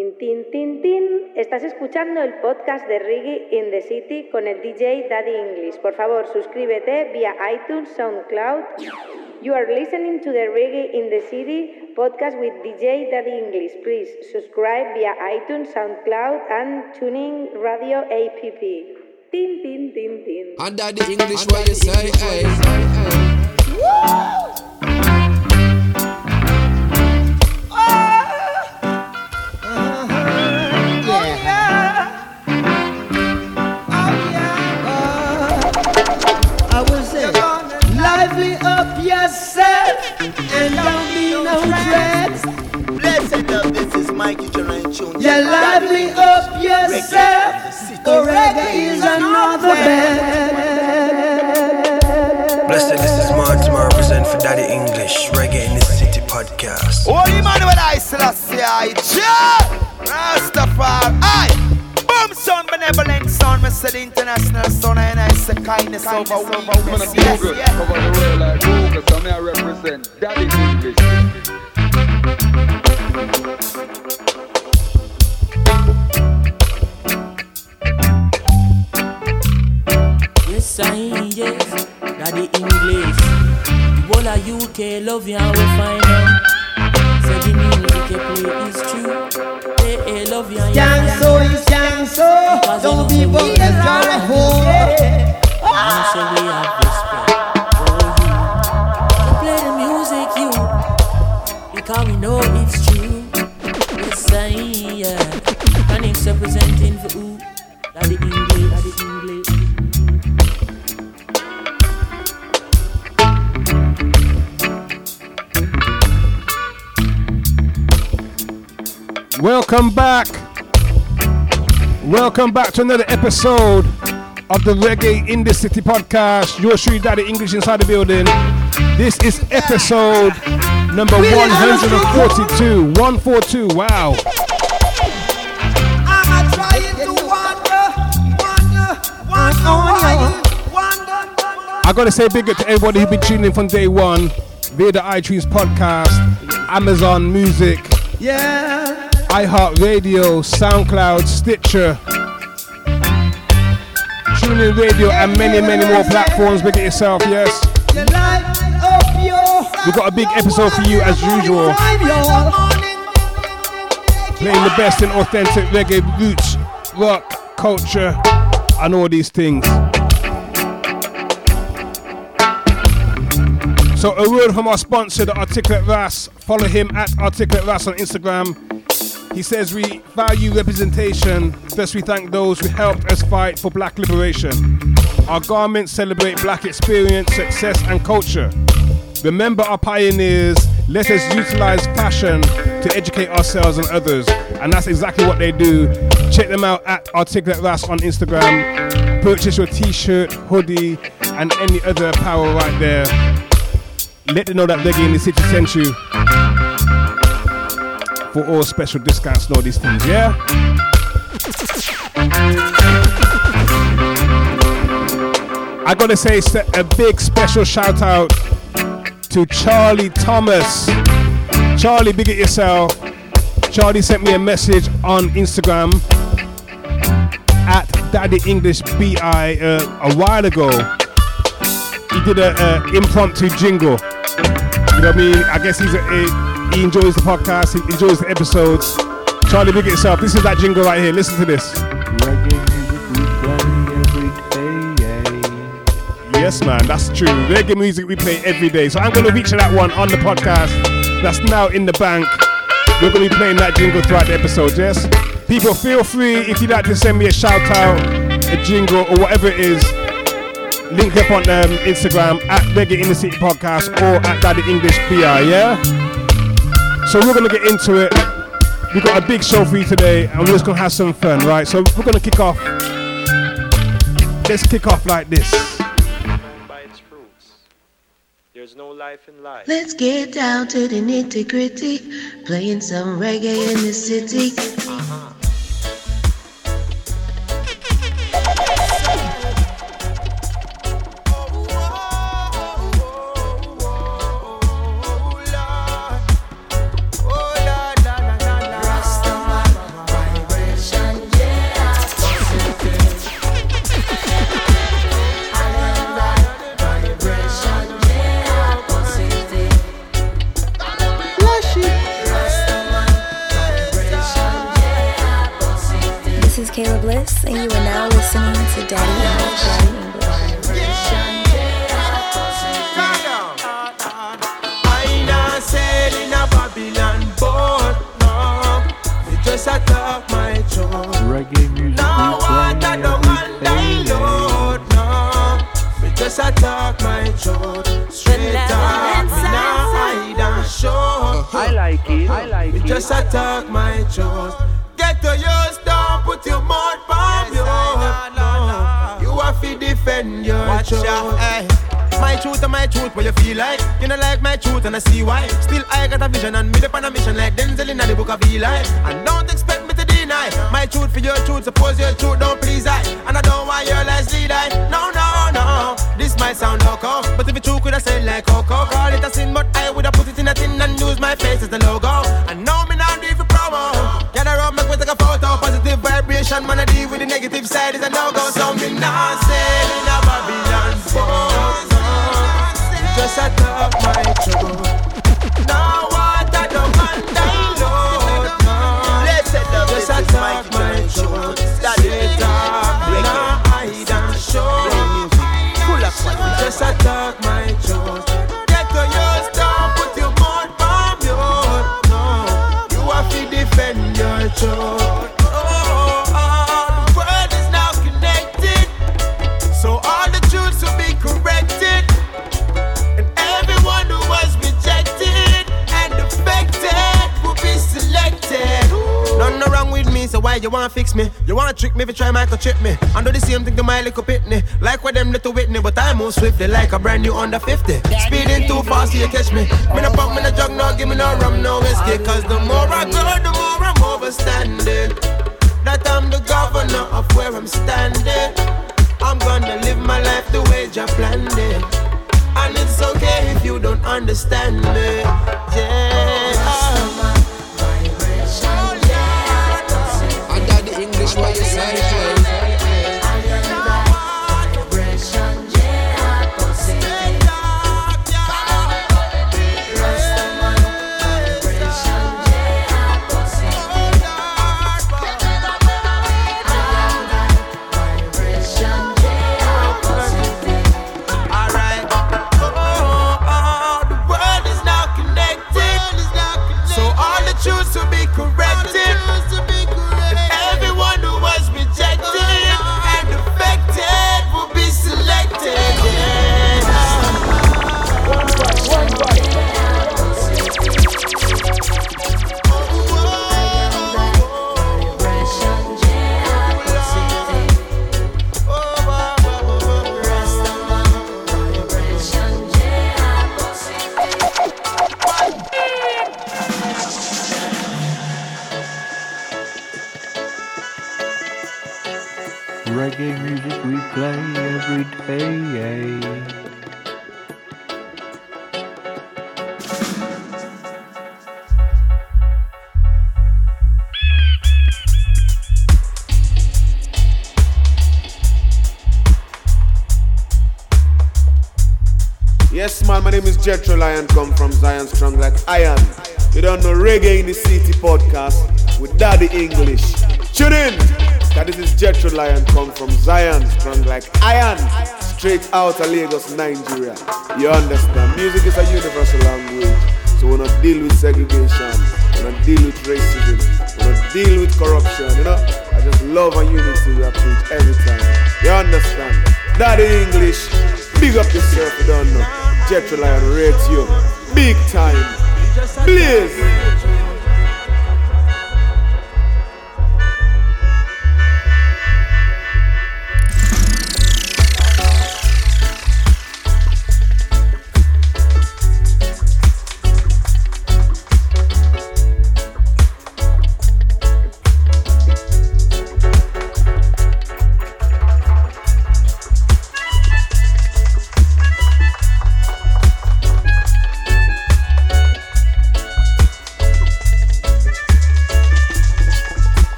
Tin, tin, tin, tin. Estás escuchando el podcast de Reggae in the City con el DJ Daddy English. Por favor, suscríbete vía iTunes, SoundCloud. You are listening to the Reggae in the City podcast with DJ Daddy English. Please subscribe via iTunes, SoundCloud, and Tuning Radio app. Tin, tin, tin, tin. And Daddy English, what you say? Hey. I Mikey Jermaine Tune. Yeah, lively up yourself. Oh, reggae is another bed. Blessed, this is Martin represent for Daddy English, Reggae in the City podcast. Oh, Holy Manuel I Selassie, I Rastafari, I Boom son, benevolent son, me say the international son, and I say kindness over I'm weakness. gonna Yes, Google, yes. cover the world like Google, so me I represent Daddy English. Yes, I yes, Daddy English. The whole of UK love you and we find out. Say the music you play is true. Hey, hey, love you and you Young so is young so. Don't be bold as you're a whore. And so we have respect for you. You play the music, you, because we know it's it's representing for who? Daddy English, Daddy English. Welcome back. Welcome back to another episode of the Reggae in the City podcast. Yours truly, Daddy English inside the building. This is episode number 142. 142. Wow. I gotta say big up to everybody who's been tuning in from day one via the iTunes podcast, Amazon Music, Yeah. iHeartRadio, SoundCloud, Stitcher, TuneIn Radio, and many, many more platforms. Big it yourself, yes. You light up your. We've got a big episode for you as usual. Playing the best in authentic reggae roots, rock, culture, and all these things. So a word from our sponsor, the Articulate Ras. Follow him at Articulate Ras on Instagram. He says we value representation, thus we thank those who helped us fight for black liberation. Our garments celebrate black experience, success and culture. Remember our pioneers, let us utilize fashion to educate ourselves and others. And that's exactly what they do. Check them out at Articulate Ras on Instagram. Purchase your t-shirt, hoodie, and any other apparel right there. Let them know that Reggae in the City sent you for all special discounts and all these things, yeah? I gotta say a big special shout out to Charlie Thomas. Charlie, big it yourself. Charlie sent me a message on Instagram at Daddy English BI uh, a while ago. He did a, a impromptu jingle. You know what I mean? I guess he's a, he enjoys the podcast, he enjoys the episodes. Charlie, big it yourself. This is that jingle right here. Listen to this. Yes, man, that's true. Reggae music we play every day. So I'm going to feature that one on the podcast. That's now in the bank. We're going to be playing that jingle throughout the episode, yes? People, feel free if you'd like to send me a shout out, a jingle, or whatever it is. Link up on um, Instagram at Reggae in the City Podcast or at Daddy English BI, yeah? So we're going to get into it. We've got a big show for you today, and we're just going to have some fun, right? So we're going to kick off. Let's kick off like this. by its fruits. There's no life in life. Let's get down to the nitty gritty, playing some reggae in the city. Kayla no. A talk my throat. Straight up, me nah hide and show. I like it, I like it. just a talk my throat. Get to yours, don't put your mouth on your. You have to defend your throat. My truth and my truth, what you feel like? You know like my truth and I see why. Still I got a vision and me up on a mission like Denzel in the book of Eli. And don't expect me to deny my truth for your truth. Suppose your truth don't please I, and I don't want your lies lead I. No, no, no. This might sound loco, but if it's true, could I say like Coco? Call it a sin, but I would have put it in a tin and use my face as the logo. And know me now it for promo. Get around, make me take a photo. Positive vibration, man, I deal with the negative side is a no go. So me now say in a Babylon boat. Just a talk my throat. You wanna fix me? You wanna trick me if you try microchip me. I do the same thing to my little pitney. Like what them little Whitney, but I move swiftly like a brand new under 50. Speeding too fast, you catch me. Me no pump, me no jug, no give me no rum, no whiskey. Cause the more I go, the more I'm overstanding. That I'm the governor of where I'm standing. I'm gonna live my life the way I planned it. And it's okay if you don't understand me. Lion, come from Zion Strong like Iron. You don't know Reggae in the City podcast with Daddy English. Tune in! That this is Jetro Lion, come from Zion Strong like Iron. Straight out of Lagos, Nigeria. You understand? Music is a universal language. So we don't deal with segregation. We don't deal with racism. We don't deal with corruption, you know? I just love and unity we preach every time. You understand? Daddy English, big up yourself, you don't know. Jetro Lion rates you. Big time. Please.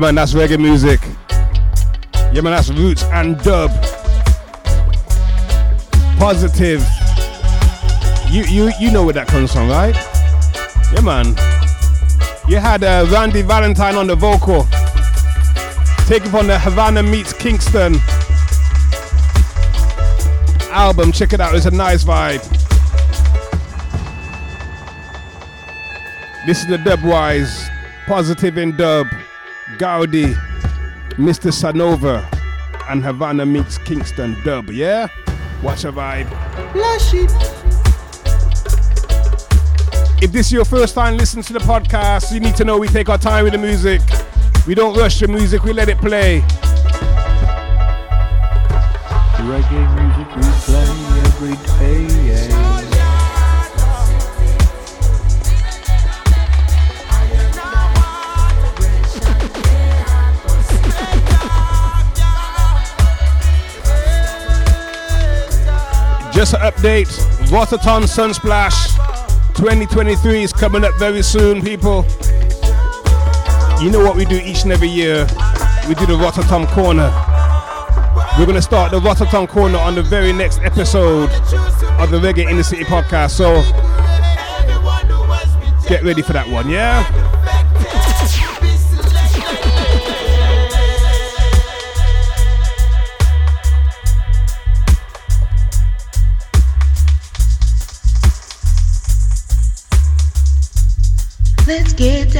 Yeah, man, that's reggae music. Yeah, man, that's roots and dub. Positive. You you you know where that comes from, right? Yeah, man. You had uh, Randy Valentine on the vocal. Taken from the Havana meets Kingston album. Check it out. It's a nice vibe. This is the Dubwise. Positive in dub. Gaudi. Mista Savona. And Havana meets Kingston dub. Yeah? Watch a vibe. Lash it. If this is your first time listening to the podcast, you need to know we take our time with the music. We don't rush the music, we let it play. Reggae music we play every day. Just an update Rototom Sunsplash 2023 is coming up very soon, people. You know what we do each and every year? We do the Rototom Corner. We're going to start the Rototom Corner on the very next episode of the Reggae in the City podcast. So get ready for that one, yeah?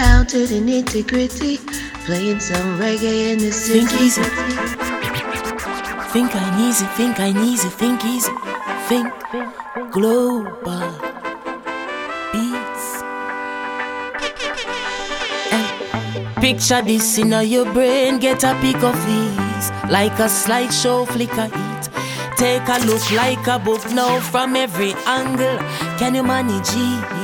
Down to the nitty gritty. Playing some reggae in the city. Think easy. Think I'm easy, think I'm easy, think easy. Think global beats. Eh. Picture this in your brain, get a pic of these. Like a slideshow, flicker it. Take a look like a book now from every angle. Can you manage it?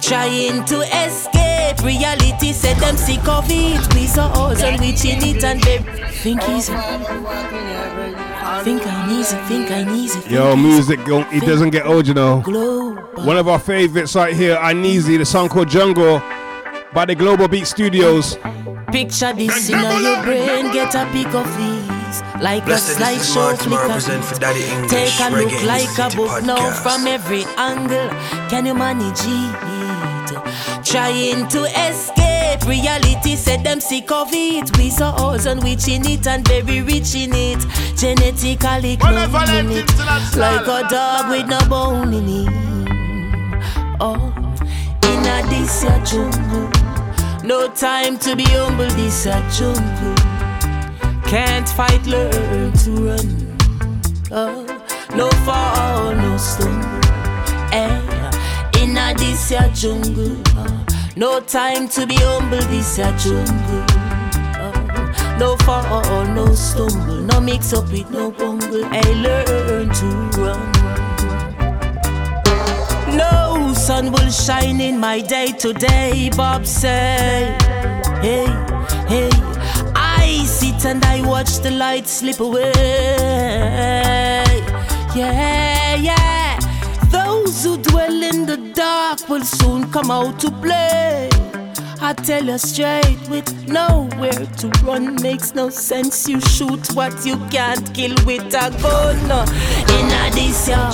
Trying to escape reality, said them sick of it. Please, so us and we chin it and they think easy. Think I'm easy, think I'm easy. think Yo, music, don't- it doesn't get old, you know. Global. One of our favorites right here, I Aneezy, the song called Jungle by the Global Beat Studios. Picture this in your brain, get a pic of these. Like Blessed, a this is slideshow Martin flicker. represent for Daddy English. Take a look like a City book now from every angle. Can you manage it? Trying to escape reality, said them sick of it. We saw us and we in it and very rich in it. Genetically cloning it. Like a dog with no bone in it. Oh, in a this a jungle. No time to be humble, this a jungle. Can't fight, learn to run. Oh, no fall, no stumble. Eh, this a jungle. Oh, no time to be humble, this a jungle. Oh, no fall, or no stumble. No mix up with no bungle. I learn to run. No sun will shine in my day today, Bob say. Hey, hey, I sit and I watch the light slip away. Yeah, yeah. The dark will soon come out to play. I tell you straight, with nowhere to run makes no sense. You shoot what you can't kill with a gun. In a this ya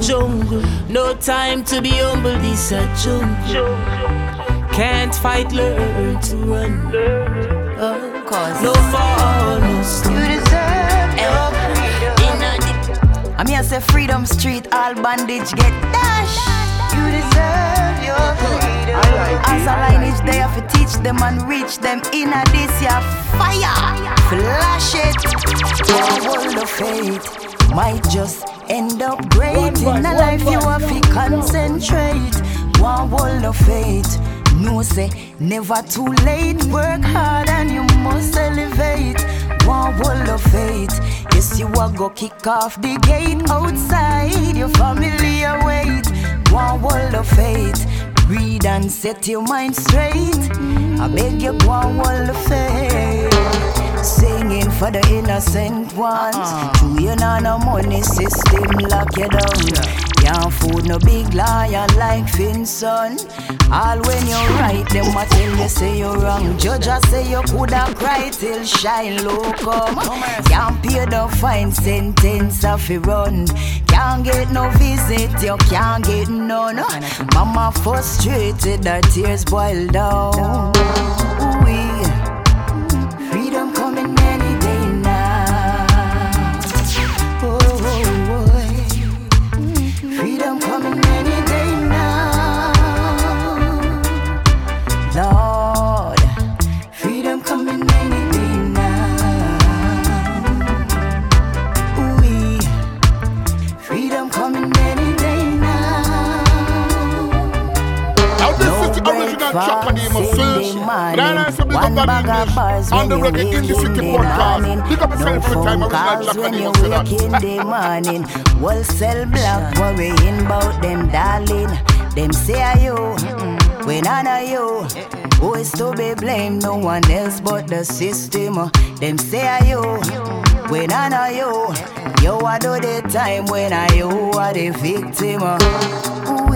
jungle, no time to be humble. This a jungle. Can't fight, learn to run. Oh, Cause no fall, no. You deserve your eh. freedom. In a I mean, I say freedom street, all bandage get dash. You deserve your freedom. As a lineage, they have to teach them and reach them in a this ya fire. Flash it. Your world of fate might just end up great. In a life, you have to concentrate. One world of fate. No say never too late. Work hard and you must elevate. One world of fate. Yes, you are go kick off the gate outside. Your family await. One world of faith. Read and set your mind straight. I beg you, one world of faith Singing for the innocent ones. Ah. True, you know no money system lock you down. Can't food no big lion like Finson. All when you're right, them a tell you say you're wrong. Judge a say you coulda cry till shine low come. Can't pay the fine sentence of a run. Can't get no visit, you can't get none. Mama frustrated, her tears boil down. Muslims. But I like some big up on English. On the reggae in the city podcast. Pick up yourself for the time original Calls track on when the you Muslims. wake in the morning. Wholesale black worrying about them darling. Them say are you, mm. when I know you. Who is to be blamed? No one else but the system. Them say are you, when I know you. You are do the time when I you are the victim. Ooh,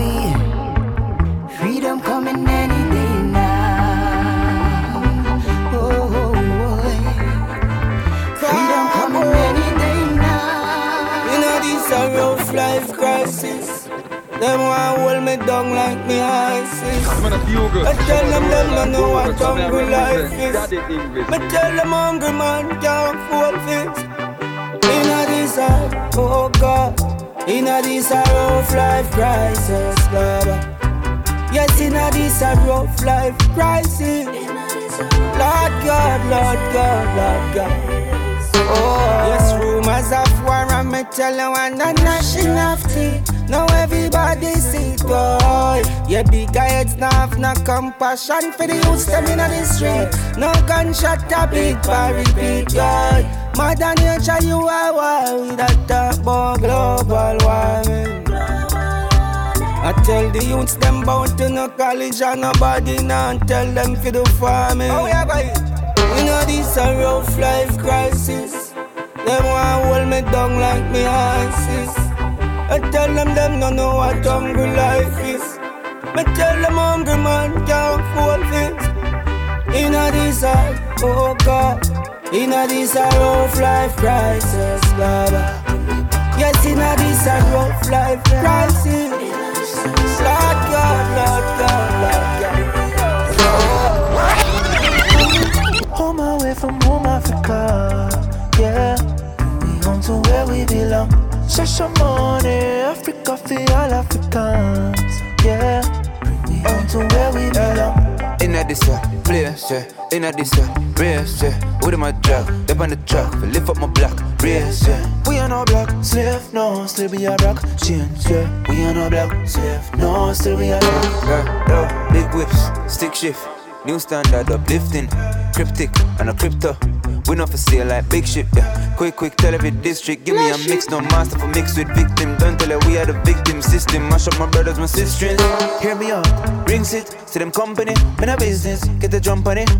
freedom coming any Them want hold me down like me ISIS. I tell them them don't know what hungry life is. Me tell them hungry man can't afford this. This a oh God, this a rough life crisis, Baba. Yes, this a rough life crisis. Lord God, Lord God, Lord God. Oh, yes, rumors of war tell you one a nation of tea. Now everybody see boy. Yeah, big heads now have no compassion for the youth them inna the street. No gunshot a big bar repeat, boy. Mother nature, you are wild. That talk about global warming. I tell the youths them bound to no college and nobody now tell them for the farming. Oh yeah, boy. You know this a rough life crisis. Them want hold me down like me ISIS. I tell them them no know what hungry life is. Me tell them hungry man can't afford this. This a oh God, this a rough life crisis, Baba. Yes, this a rough life crisis. Lord God, Lord God, Lord God. Home away from home, Africa. Yeah, we on to where we belong. Social money, Africa for all Africans. Yeah, on to where we belong. Inna this uh, place, yeah. Inna this uh, race, yeah. With my drug, step on the truck, lift up my block, race, yeah. We are no black slave, no, still be a rock. Change, yeah. We are no black slave, no, still be a rock. Yeah, yeah. Big whips, stick shift, new standard uplifting, cryptic and a crypto. We not for sale like big shit, yeah. Quick, quick, tell every district, give me a mix, no master for mix with victim. Don't tell her we are the victim system. Mash up my brothers, my sisters. Hear me out, rings it, to them company, in a business, get the jump on it.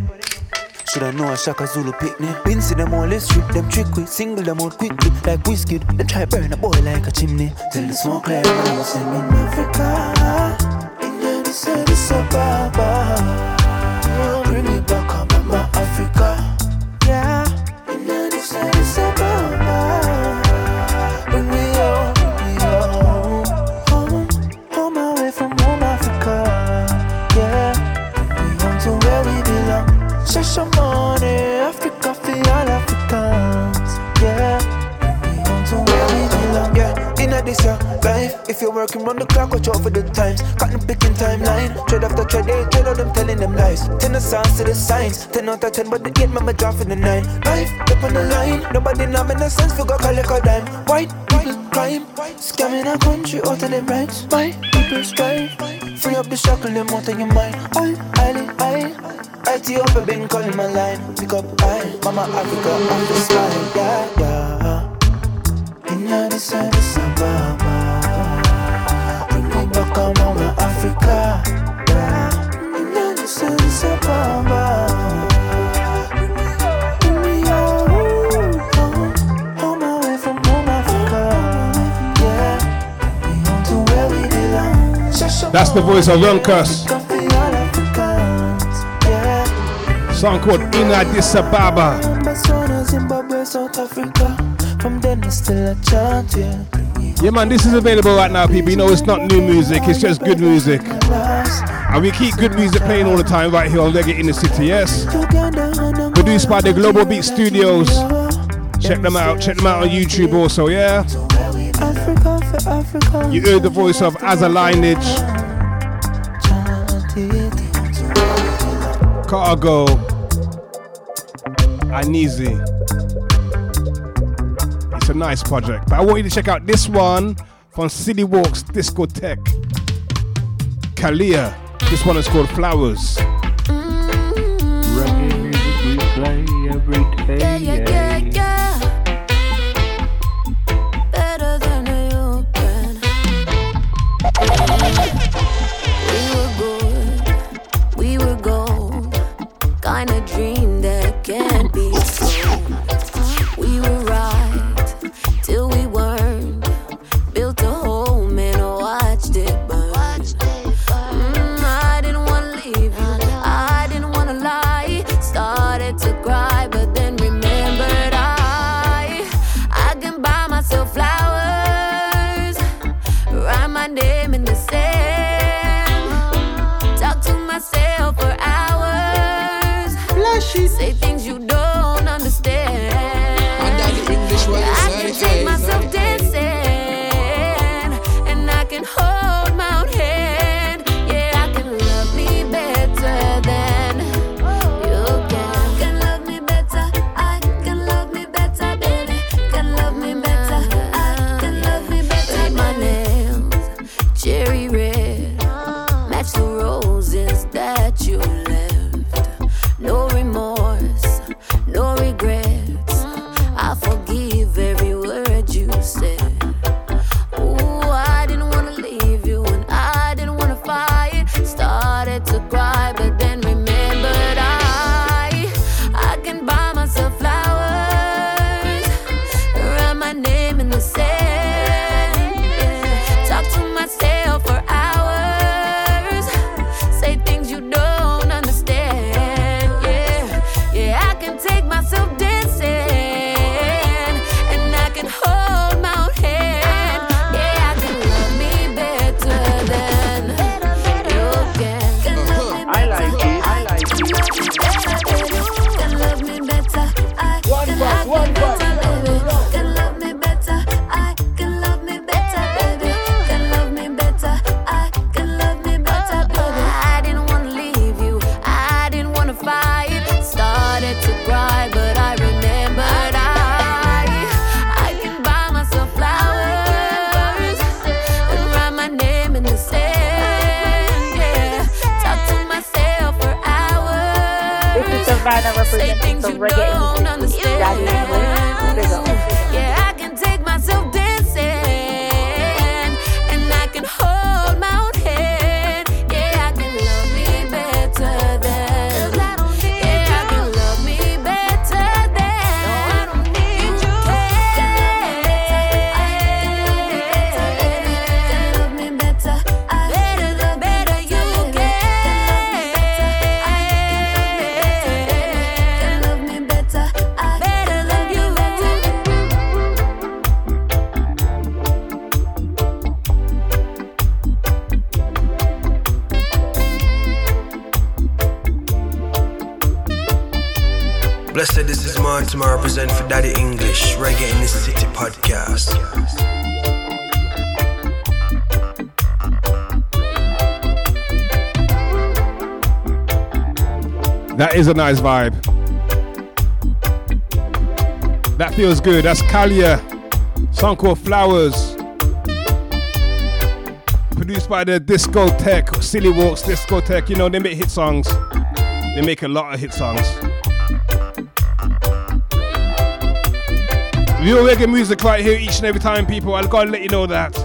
Should I know a Shaka Zulu picnic? Been see them all, let's strip them trick quick, single them out quickly, like whiskey. Then try burn a boy like a chimney. Till the smoke clear, I sing in Africa, in the so baba. Bring me back home, mama Africa. Money, Africa this your life. If you're working round the clock, watch out for the times. Cotton picking timeline. Trade after trade, they trade out them telling them lies. Ten the sounds to the signs. Ten out of ten, but the eight mama drop for the nine. Life up on the line. Nobody now make no sense. We got collect a dime. White people crime. Scamming a country out of them rights. My people strive. Free up the shackle, them out of your mind. I, I, I. Ethiopia been calling my line. Pick up I, the sun, the sun, baba. Bring me back on Mama Africa. Yeah. Inna the sun, the sun, baba. Bring me home, home away from home, Africa. Yeah. We on to That's the voice of Runkus. Song called In Addis Ababa. Zimbabwe, South Africa. From then still a chant, yeah. Yeah, man, this is available right now, people. You know, it's not new music, it's just good music. And we keep good music playing all the time right here on Reggae in the City, yes? Produced by the Global Beat Studios. Check them out, check them out on YouTube also, yeah? You heard the voice of Azza Lineage. Cargo. Anizi. It's a nice project. But I want you to check out this one from Silly Walks Discotheque. Kalia. This one is called Flowers. Reggae music we play every day. I represent for Daddy English, Reggae in the City podcast. That is a nice vibe. That feels good. That's Kalia. Song called Flowers. Produced by the Discotheque, Silly Walks Discotheque. You know, they make hit songs. They make a lot of hit songs. Real reggae music right here each and every time, people. I've got to let you know that.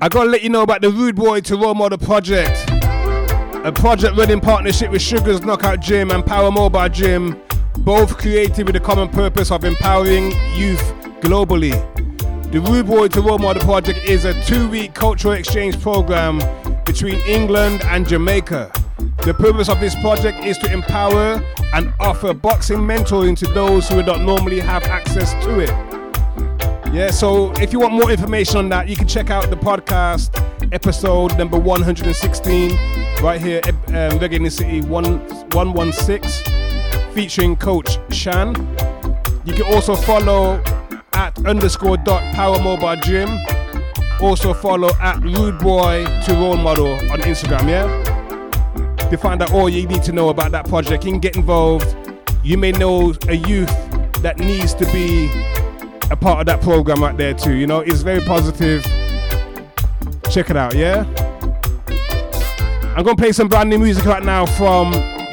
I gotta let you know about the Rude Boy to Role Model project. A project run in partnership with Sugar's Knockout Gym and Power Mobile Gym, both created with the common purpose of empowering youth globally. The Rude Boy to Role Model project is a two week cultural exchange program between England and Jamaica. The purpose of this project is to empower and offer boxing mentoring to those who would not normally have access to it. Yeah, so if you want more information on that, you can check out the podcast episode number 116 right here, um, Reggae in the City 116, featuring Coach Shan. You can also follow at underscore dot power mobile gym. Also follow at rude boy to role model on Instagram, yeah? To find out all you need to know about that project, you can get involved. You may know a youth that needs to be a part of that program right there too. You know, it's very positive. Check it out, yeah? I'm gonna play some brand new music right now from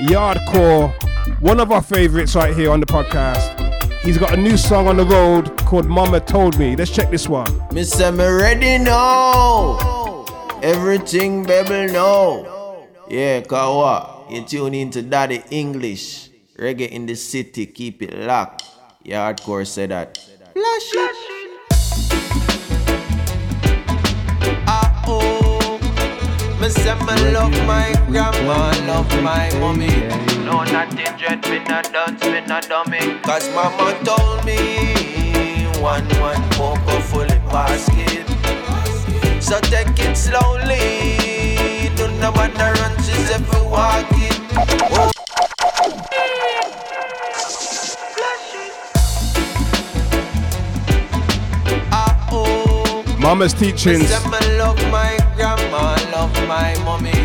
Yardcore, one of our favorites right here on the podcast. He's got a new song on the road called Mama Told Me. Let's check this one. Mr. I'm ready now. Everything baby know. Yeah, Kawa. You tune into Daddy English. Reggae in the city, keep it locked. Yardcore said that. Flash me say me love my grandma, love my mommy. No nothing dread, me not dance, me not dummy. Cause mama told me one one poker fully basket. So take it slowly. Do not wanna run, she's every walk it. Oh. Mama's teachings. My mommy.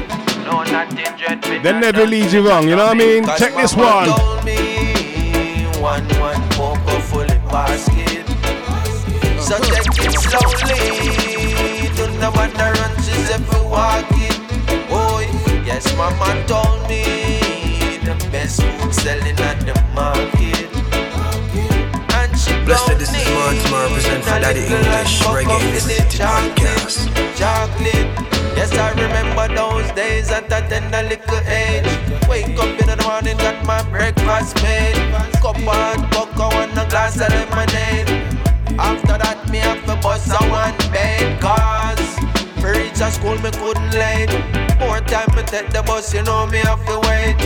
No nothing dread, me They never dance, lead you wrong, you know what I mean? Check this one. told me one one poker fully basket. So take it slowly. Do not wanna run, she's every walk it. Oh yes, mama told me the best food selling at the market. Blessed this is Mortimer, represent for Daddy English, Reggae in the City podcast. Chocolate. Yes, I remember those days at a tender little age. Wake up in the morning, got my breakfast made. Cup of cocoa and a glass of lemonade. After that, me have to bust a one bed cause for reach a school me couldn't late. More time me take the bus, you know me have to wait.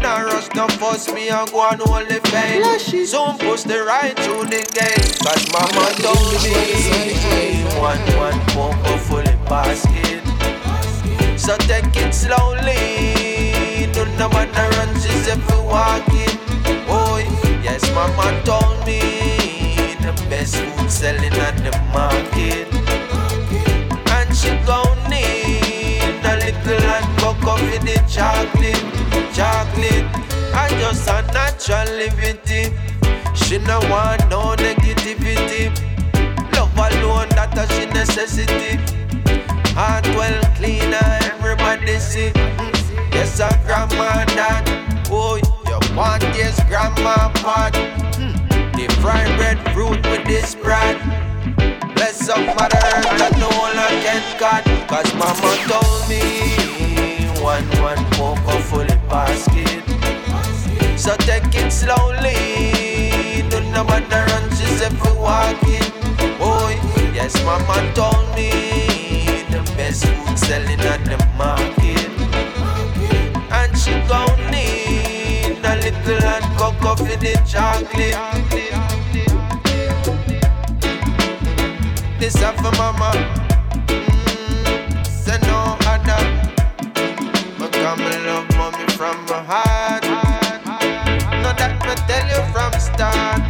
Now rush, no fuss, me and go on only fade. Soon push the right through the gate. Cause mama told me one one basket. So take it slowly. Do not wanna run, she's if you walk it. Oh, yes, mama told me the best food selling at the market. And she gon' need a little and cocoa for the chocolate, chocolate. And just a natural living She no want no negativity. Love alone, that a she necessity. Heart well cleaner, everybody see. Yes, a grandma that. Oh, you want yes, grandma pot. Mm. The fried bread fruit with this bread. Bless up mother earth that no one can cut. Cause mama told me one one poker fully basket. So take it slowly. Do not bother run, she's if you walk it. Oh, yes, mama told me best food selling at the market. And she gon' need a little and cocoa for the chocolate. This up for mama. Mm, say no other. But come love mommy from my heart. No, that me tell you from start.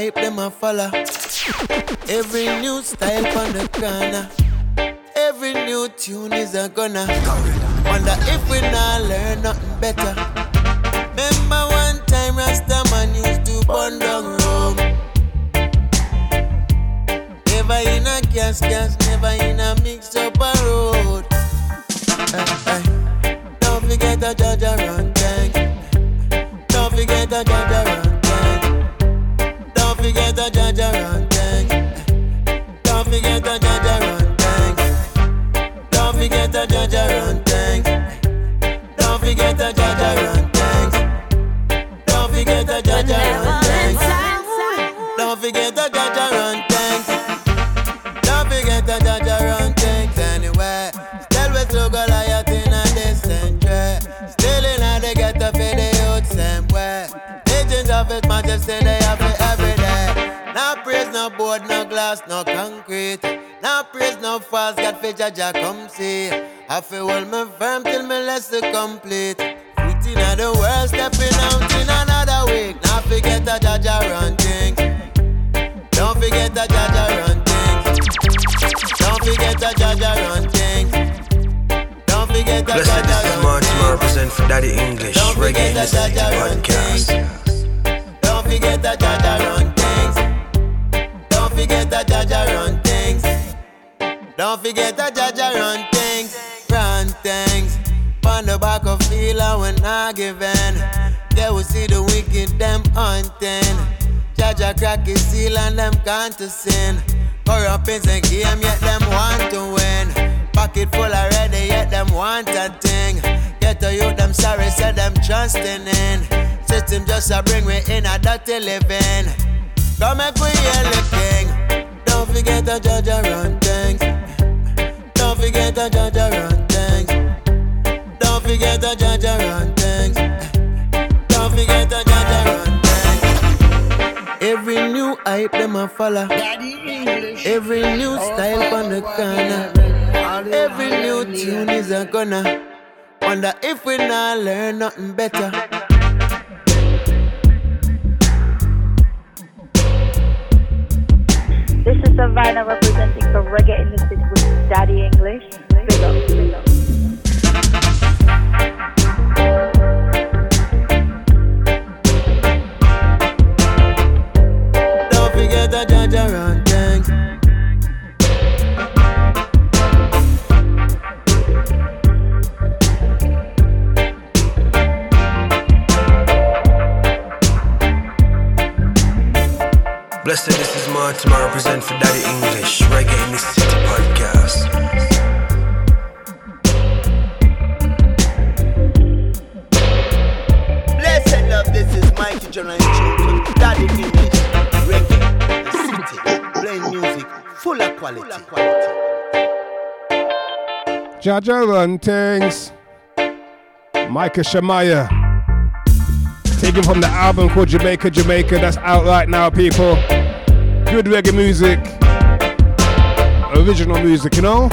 hype, them a follow. Every new style on the corner. Every new tune is a gunner. Wonder if we not learn nothing better. Remember one time Rasta man used to burn down Rome. Never in a gas gas, never in a mix up a road. Hey, hey. Don't forget a Jaja run tank. Don't forget the Jaja Majesty they have it every day. No praise, no board, no glass, no concrete. No praise, no false, God for Jaja come see. I feel hold me firm till me lesson complete. Feet in the world, stepping out in another week. Now forget the Jaja run things. Don't forget the Jaja run things. Don't forget the Jaja run things. Don't forget the Blessed, this is run Martin represent for Daddy English. Don't Reggae forget in the the City Jaja run podcast. Don't forget the Jaja run things. Don't forget the Jaja run things. Don't forget the Jaja run things. Run things. On the back of feeler when I give in. They will see the wicked them hunting. Jaja crack his seal and them can't sin. Corrupt is a game yet them want to win. Pocket full already yet them want a thing. Get to you them sorry said them trusting in. System just a bring me in a dirty living. Come make we king. Don't forget the judge run things. Don't forget the judge run things. Don't forget the judge run things. Don't forget the judge run things. Every new hype them a follow. Every new style on the corner. Every new tune is a gonna. Wonder if we not learn nothing better. This is Savannah representing for Reggae in the City with Daddy English. Big up, big up. Don't forget the Jaja Blessed, this is Martin represent for Daddy English. Reggae in the City podcast. Blessed love, this is Mikey John and Children. Daddy English, reggae, the city, playing music full of quality. Jaja Run things. Micah Shemaiah. Taken from the album called Jamaica, Jamaica. That's out right now, people. Good reggae music. Original music, you know?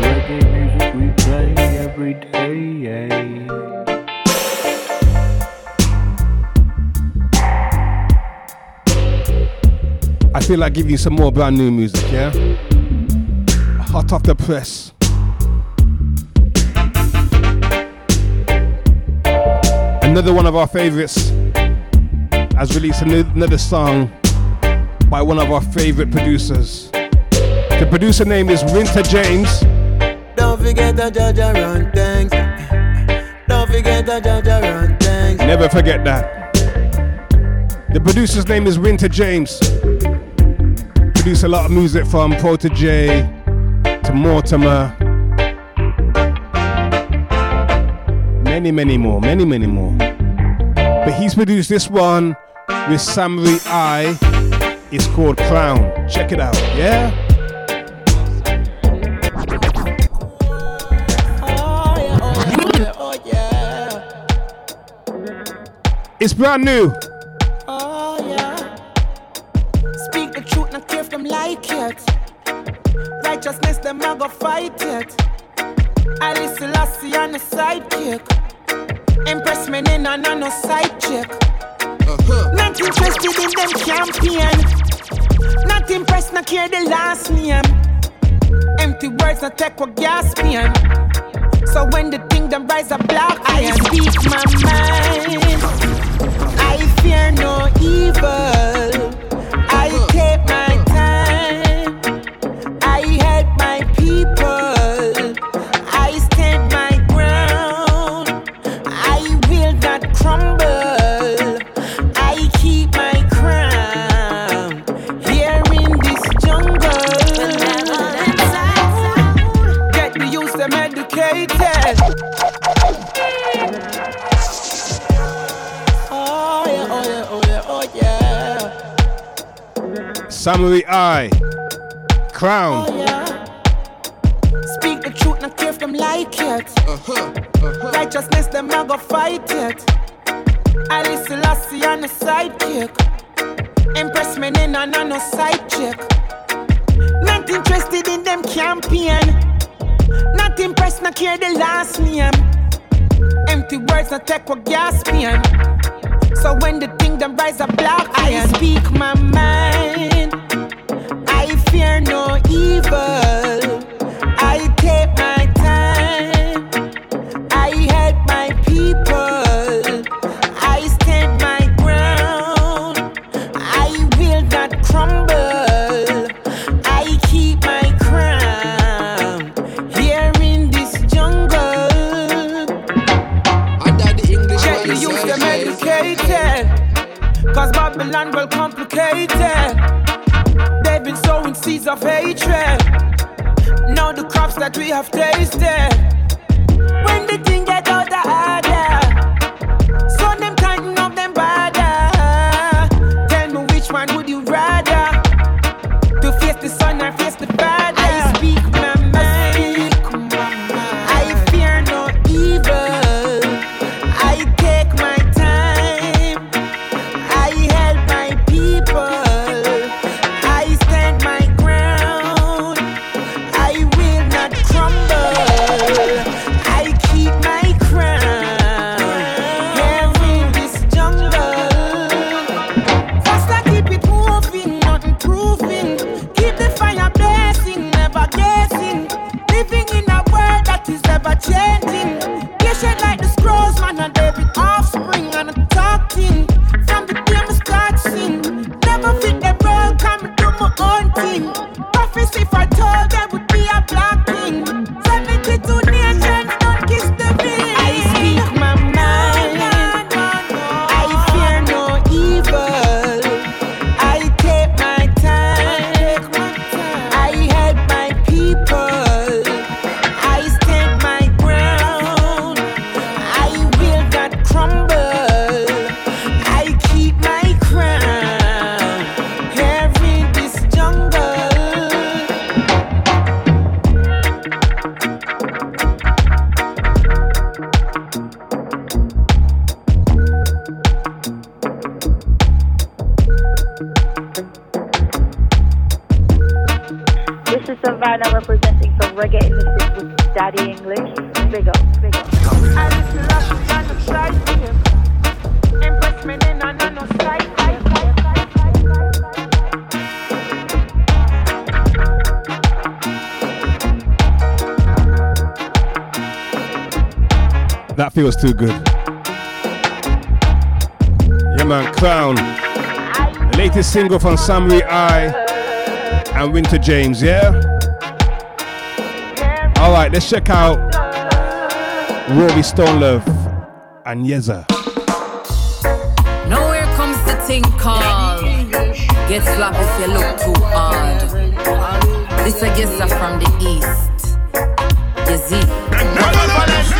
Reggae music we play every day. I feel like giving you some more brand new music, yeah? Hot off the press. Another one of our favorites has released another song by one of our favorite producers. The producer name is Winta James. Don't forget the Jaja run things. Don't forget the Jaja run things. Never forget that. The producer's name is Winta James. Produce a lot of music from Protoje to Mortimer. Many, many more, many, many more. But he's produced this one with Samory I. It's called Crown. Check it out, yeah. It's brand new. Righteousness, them not go fight it. I listen Lassie on the sidekick. Impress me in and no side chick. Uh-huh. Not interested in them champion. Not impressed, not care the last name. Empty words, not take what gas pain. So when the thing them rise a black I speak my mind. Samory I. Crown. Oh, That feels too good. Yeah, man, Crown. Latest single from Samory I and Winta James, yeah? Alright, let's check out Rory Stonelove and Yeza. Now here comes the thing called Get slapped if you look too hard. This I guess are from the east. You see?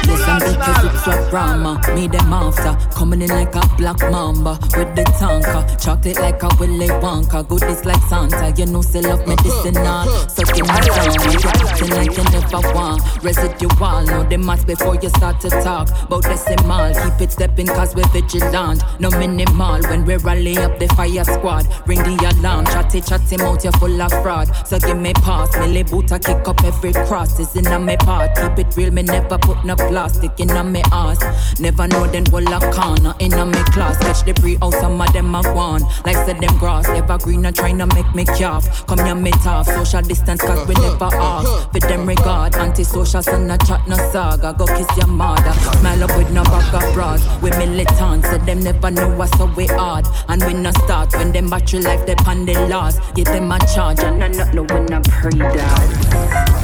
Listen because it's a drama. Me them after coming in like a black mamba with the tanker. Chocolate like a Willy Wonka. Goodies like Santa. You know, still love medicinal. Sucking my down. You acting like you never want. Residual. Know the maths before you start to talk. About decimal. Keep it stepping cause we're vigilant. No minimal. When we rally up the fire squad. Ring the alarm. Chatty chatty mouth. You're full of fraud. So give me pass. Millie boot. I kick up every cross. It's in me part. Keep it real. Me never put no plastic in a me ass. Never know them will a corner in a me class. Catch the pre out. Some of them have won. Like said them grass. Never green. and trying to make me calf. Come here me tough. Social distance cause we never uh-huh, off. For uh-huh. them regard. Anti-social son a chat no saga. Go kiss your mother. Smile up with no bag of bras. We militant. So them never know what's so we hard. And we no start when them battery life they pan the last. Give them a charge. And I not know when I pray that.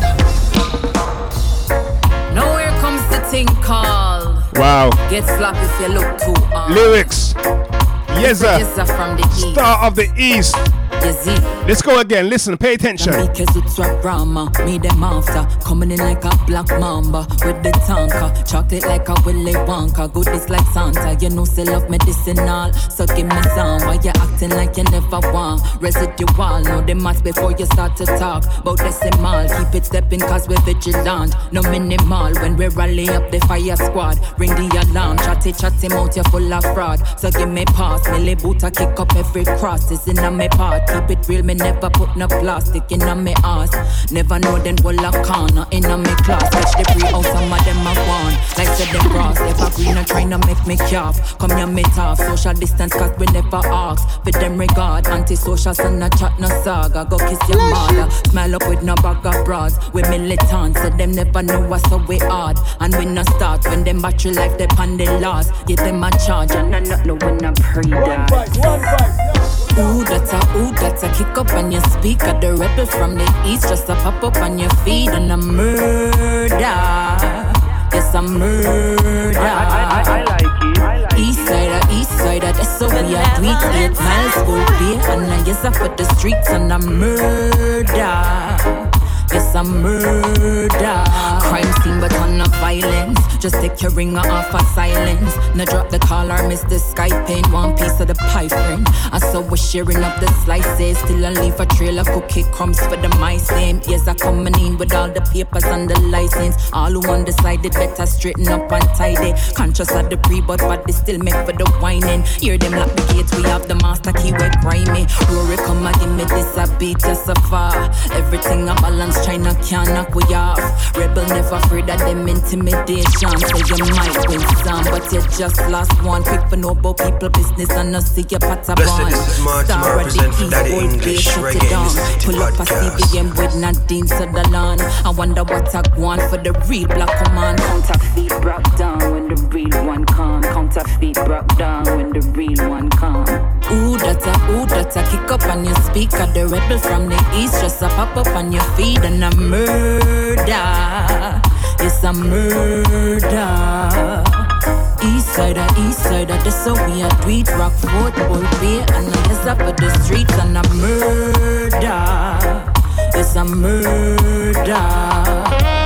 Thing called Wow. Get slapped if you look too hard. Lyrics. Yeza. Yeza from the east. Star of the East. Let's go again. Listen, pay attention. Because it's a drama, me them after. Coming in like a black mamba with the tanker. Chocolate like a Willy Wonka. Goodies like Santa. You know, love medicinal. So give me some. Why you acting like you never want? Residual. Know the before you start to talk. About decimal. Keep it stepping cause we're vigilant. No minimal. When we rally up the fire squad. Ring the alarm. Chatty chatty mouth, you full of fraud. So give me pass. Millie boot, I kick up every cross. In me part. Keep it real, me never put no plastic in a me ass. Never know them will a corner in a me class. Catch the free out, some of them a one. Like said them cross, never green and trying to make me cough. Come here, me tough. Social distance, cause we never ask. For them regard, anti-social, so no chat, no saga. Go kiss your mother. Smile up with no bag of bras. We militant, so them never know what's so we hard. And we no start when them battery life, they pan the loss. Give them a charge, and I not know when I pray that. Ooh, that's a, ooh, that's a kick up on your speaker. The rebel from the east just a pop up on your feet and a murder. Yes, a murder. I, I, I, like it. I like east side, uh, east side, that's so we are tweet eight miles full beer and I yes, I for the streets and a murder. It's a murder. Crime scene, but on no violence. Just take your ringer off of silence. Now drop the call or miss the Skype pane. One piece of the pie frame. I saw we're sharing up the slices. Still I leave a trail of cookie crumbs for the mice. Same yes, I coming in with all the papers and the license. All who undecided better straighten up and tidy. Conscious of the pre, but but they still make for the whining. Hear them lock the gates. We have the master key. We're grimy. Rory, come and give me this a beat so far. Everything I balance, China can't knock we off. Rebel never afraid of them intimidation. Say you might win some, but you just lost one. Quick for no about people business and not see your patter Blessed, this is Martin, I represent for Daddy English, reggae in the city Pull up a CBM with Nadine Sutherland. I wonder what I want for the real black command. Counterfeit broke down when the real one come. Counterfeit broke down when the real one come. Ooh, that's a, ooh, that's a kick up on your speaker. The rebel from the east just a pop up on your feed and a murder. It's a murder. East side, east side, that's how we do it. Rock Fort, Bull and I guess up at the streets and a murder. It's a murder.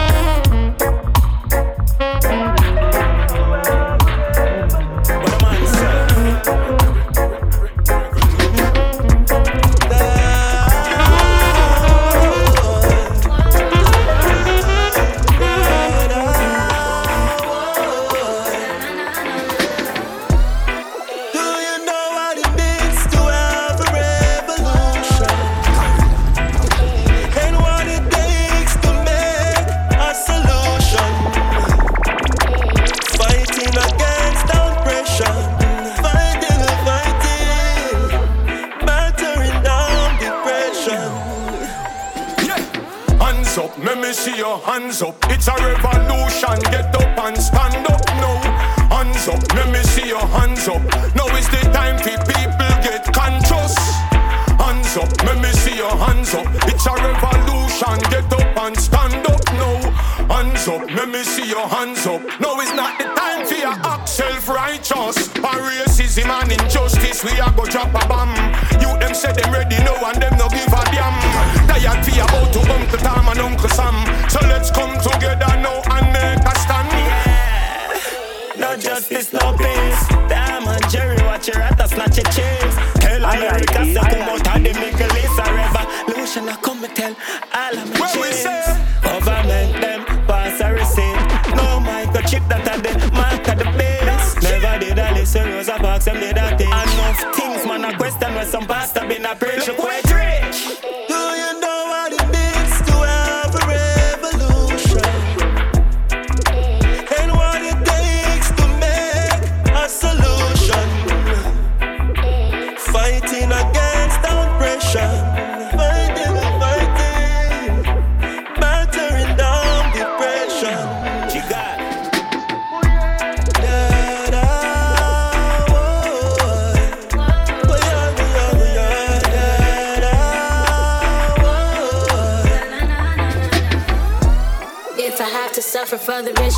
Justice, no peace. Damn and Jerry, watch your rat, snatch your cheese. Tell America, come out of the Middle East, a revolution. I come and tell all of my cheese. Government them pass a receipt. No microchip that are the mark of the base. Never did I listen, Rosa Parks, them did that thing. Enough things, man, I question where some pastor been a preach.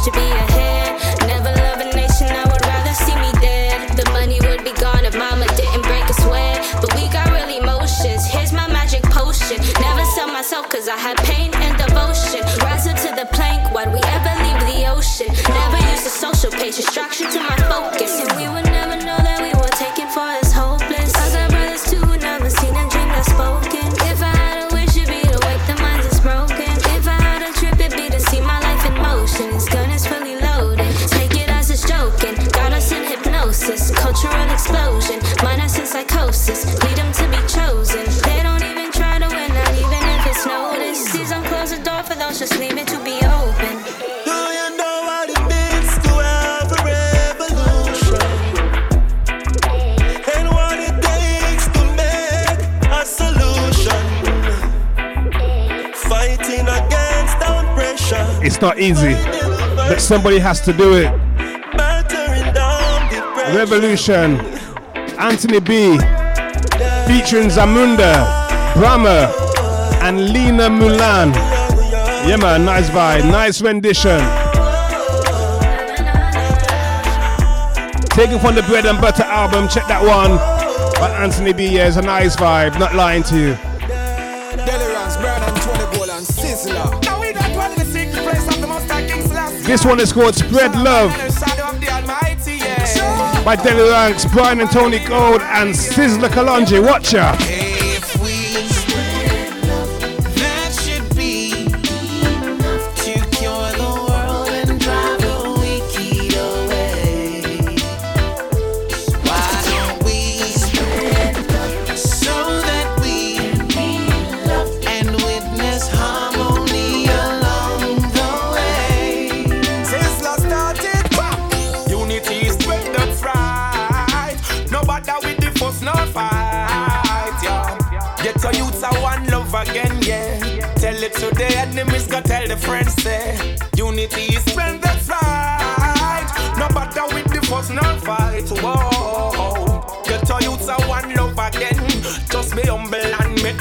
to be ahead. Never love a nation, I would rather see me dead. The money would be gone if mama didn't break a sweat. But we got real emotions. Here's my magic potion. Never sell myself, cause I had pain and devotion. Rise up to the plank, why'd we ever leave the ocean? Never use a social page, distraction to my focus. It's not easy, but somebody has to do it. Revolution, Anthony B, featuring Zamunda, Brahma, and Lena Mulan. Yeah, man, nice vibe, nice rendition. Taken from the Bread and Butter album, check that one. But Anthony B, yeah, it's a nice vibe, not lying to you. This one is called Spread Love by Delly Ranx, Brian and Tony Gold, and Sizzla Kalonji. Watch out.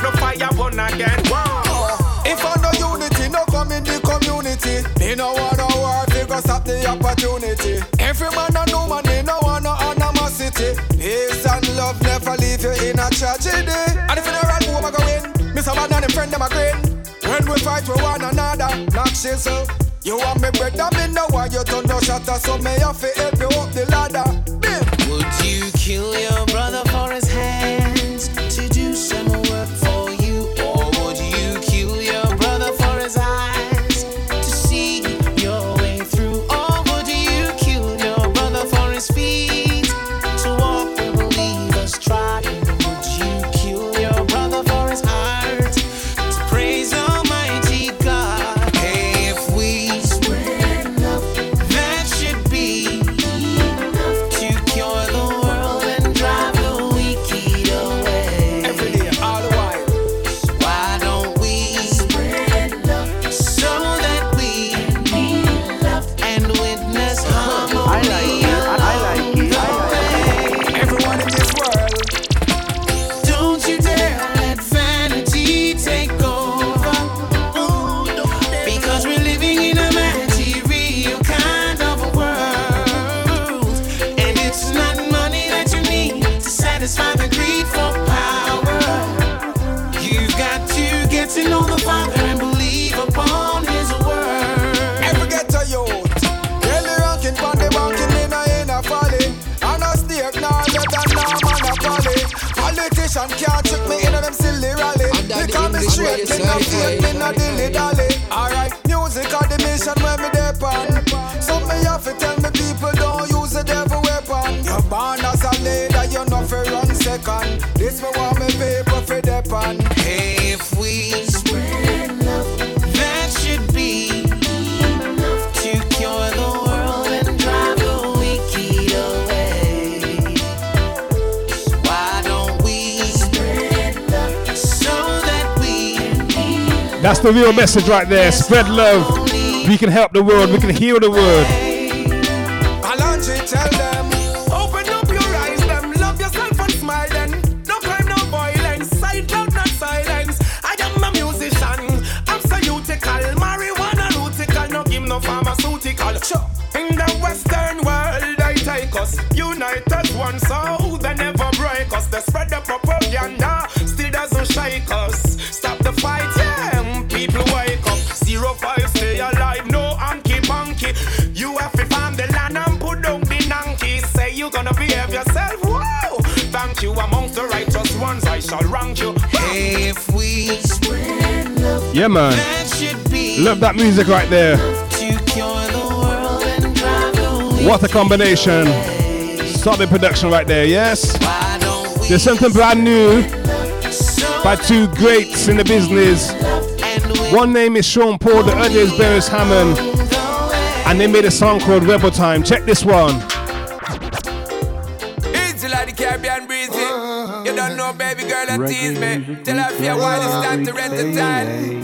no fire burn again. Wow. If I know unity, no come in the community. They no wanna war, they go stop the opportunity. Every man and woman, they no wanna animosity. Peace and love never leave you in a tragedy. And if you don't run, who am I going? Miss a man and a friend, them a grin. When we fight with one another, knock shizzle. You want me bread, brother, me no why you turn no shatter, so may I fit help you up the ladder. Bim. Would you kill your brother? a faith, me no dilly dally. Alright, music are the mission where me depend. So me have to tell me people don't use the devil weapon. You're born as a leader, you're not for run second. This me want me people for depend. That's the real message right there. Spread love. We can help the world. We can heal the world. Yeah, man. Love that music right there. What a combination. Solid production right there, yes? There's something brand new by two greats in the business. One name is Sean Paul, the other is Beres Hammond. And they made a song called Rebel Time. Check this one. Baby tease me. Tell her if you want it's time to rent the time.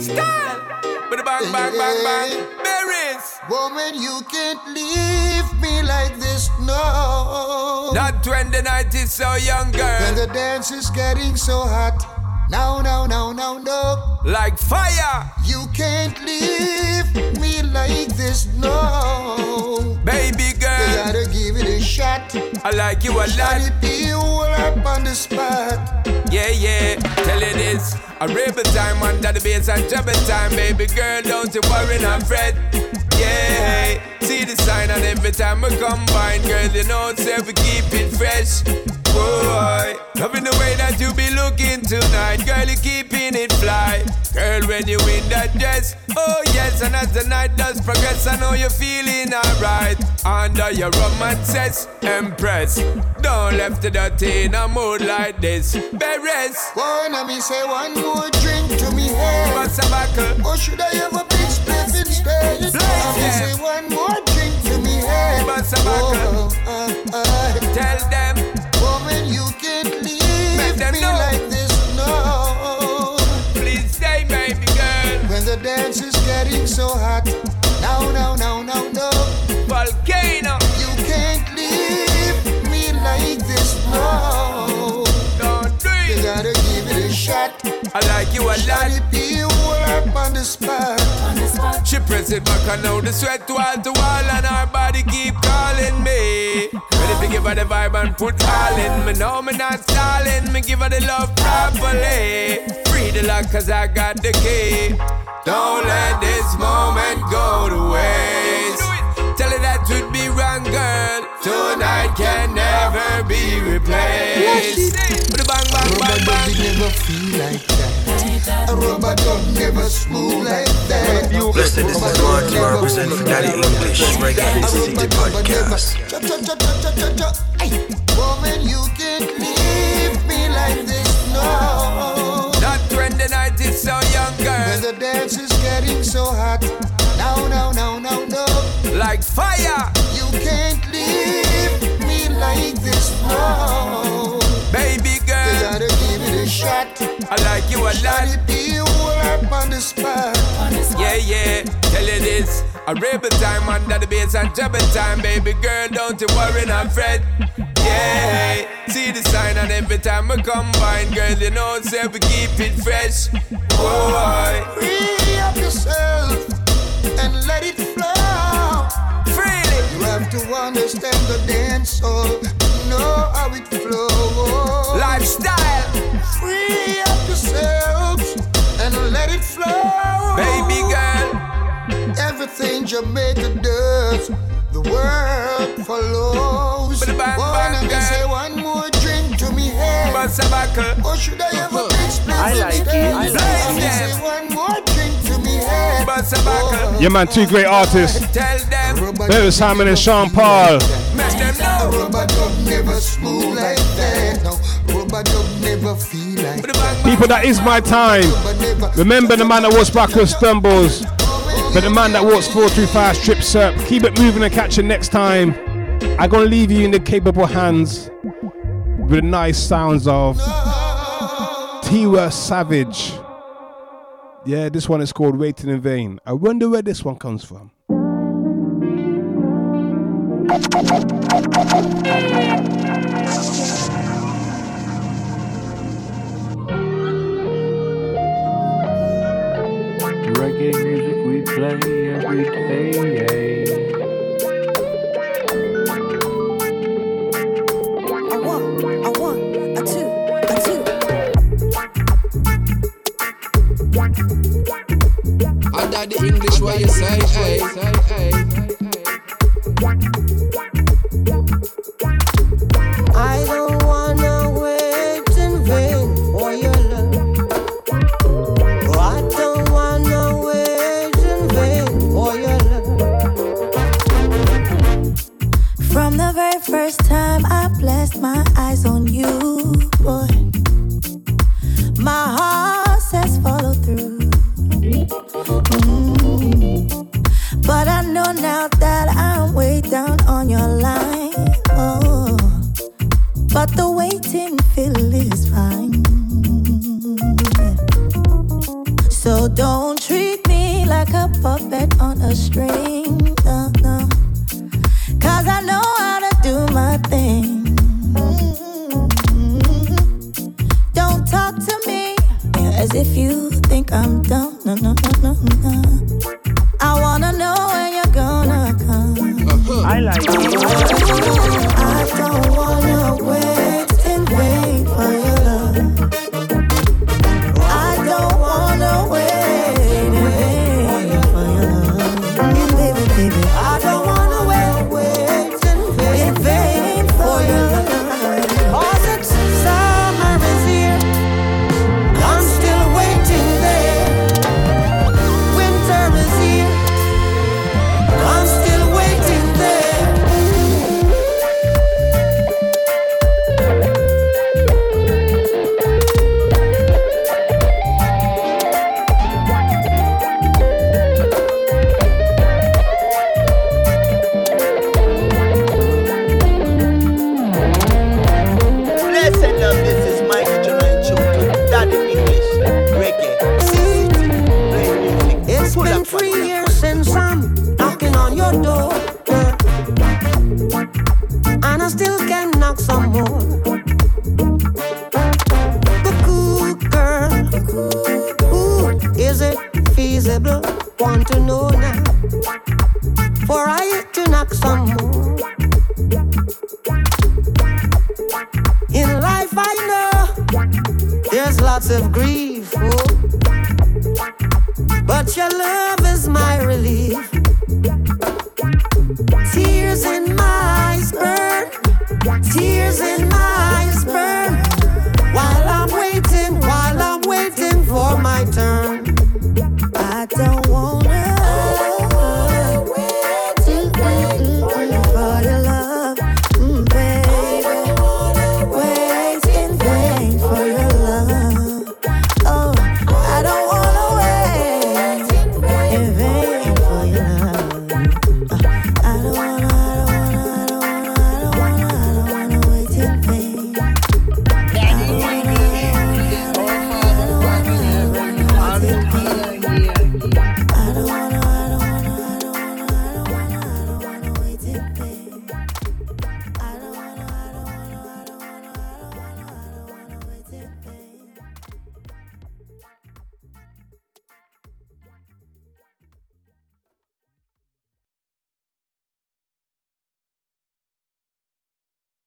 With a bang, bang, bang, bang. Beres! Woman, you can't leave me like this, no. Not when the night is so young, girl. When the dance is getting so hot. No, no, no, no, no. Like fire. You can't leave me like this, no. Baby girl. You gotta give it a shot. I like you a lot. Be all up on the spot. Yeah, yeah, tell you this. A rebel time under the bass and trouble time, baby girl, don't you worry, not fret. Yeah, see the sign and every time we combine, girl, you know say we keep it fresh. Boy, loving the way that you be looking tonight, girl, you keeping it fly. Girl, when you in that dress, oh yes, and as the night does progress, I know you're feeling alright. Under your romances, empress. Don't left the dirty in a mood like this. Beres. Wanna me say one more drink to me head. What's a buckle? Or should I have a big spliff instead? Wanna me say one more drink to me head. What's a buckle? Oh, uh, uh. Tell them. So hot. No, no, no, no, no. Volcano. You can't leave me like this, no. Don't do it. You gotta give it a shot. I like you a lot. Shawty, be all up on the spot. She press it back and now the sweat wall to wall and her body keep calling me. Give her the vibe and put all in me. No, me not stalling. Me give her the love properly. Free the lock cause I got the key. Don't let this moment go to waste. Tell would be wrong, girl. Tonight can never be replaced. With a bang, bang, Rubber bang, bang. dub never feel like that. A rubber dub never smooth like that. Blessed, this is Martin, I represent for Daddy English, Reggae in the City podcast. Woman, you can't leave me like this, no. Not when the night is so young, When girl. the dance is getting so hot. No, no, no, no, no. Like fire. You can't leave me like this, no. Baby girl, You gotta give it a shot. I like you a lot. Shawty, be all up on the spot. Yeah, yeah, tell you this. A rebel time under the bass and trouble time, baby girl, don't you worry, not fret. Yeah, see the sign and every time we combine, girl, you know, say we keep it fresh. Boy, Free up yourself and let it flow. Freely. You have to understand the dance hall, know how it flows. Lifestyle, Free up yourselves and let it flow. baby girl, Everything Jamaica does, the world follows. Bada bang, Wanna bang, me girl. say one more drink to me head? bust a. Or should I have a big split I like it. I like it. say one more drink Yeah, man, two great artists. Tell them, Beres and Sean Paul. People, that is my time. Remember the man that walks backwards stumbles, but the man that walks forward too fast trips up. Keep it moving and catch you next time. I'm gonna leave you in the capable hands with the nice sounds of Tiwa Savage. Yeah, this one is called Waiting in Vain. I wonder where this one comes from. Reggae music we play every day. The English, what you say, hey,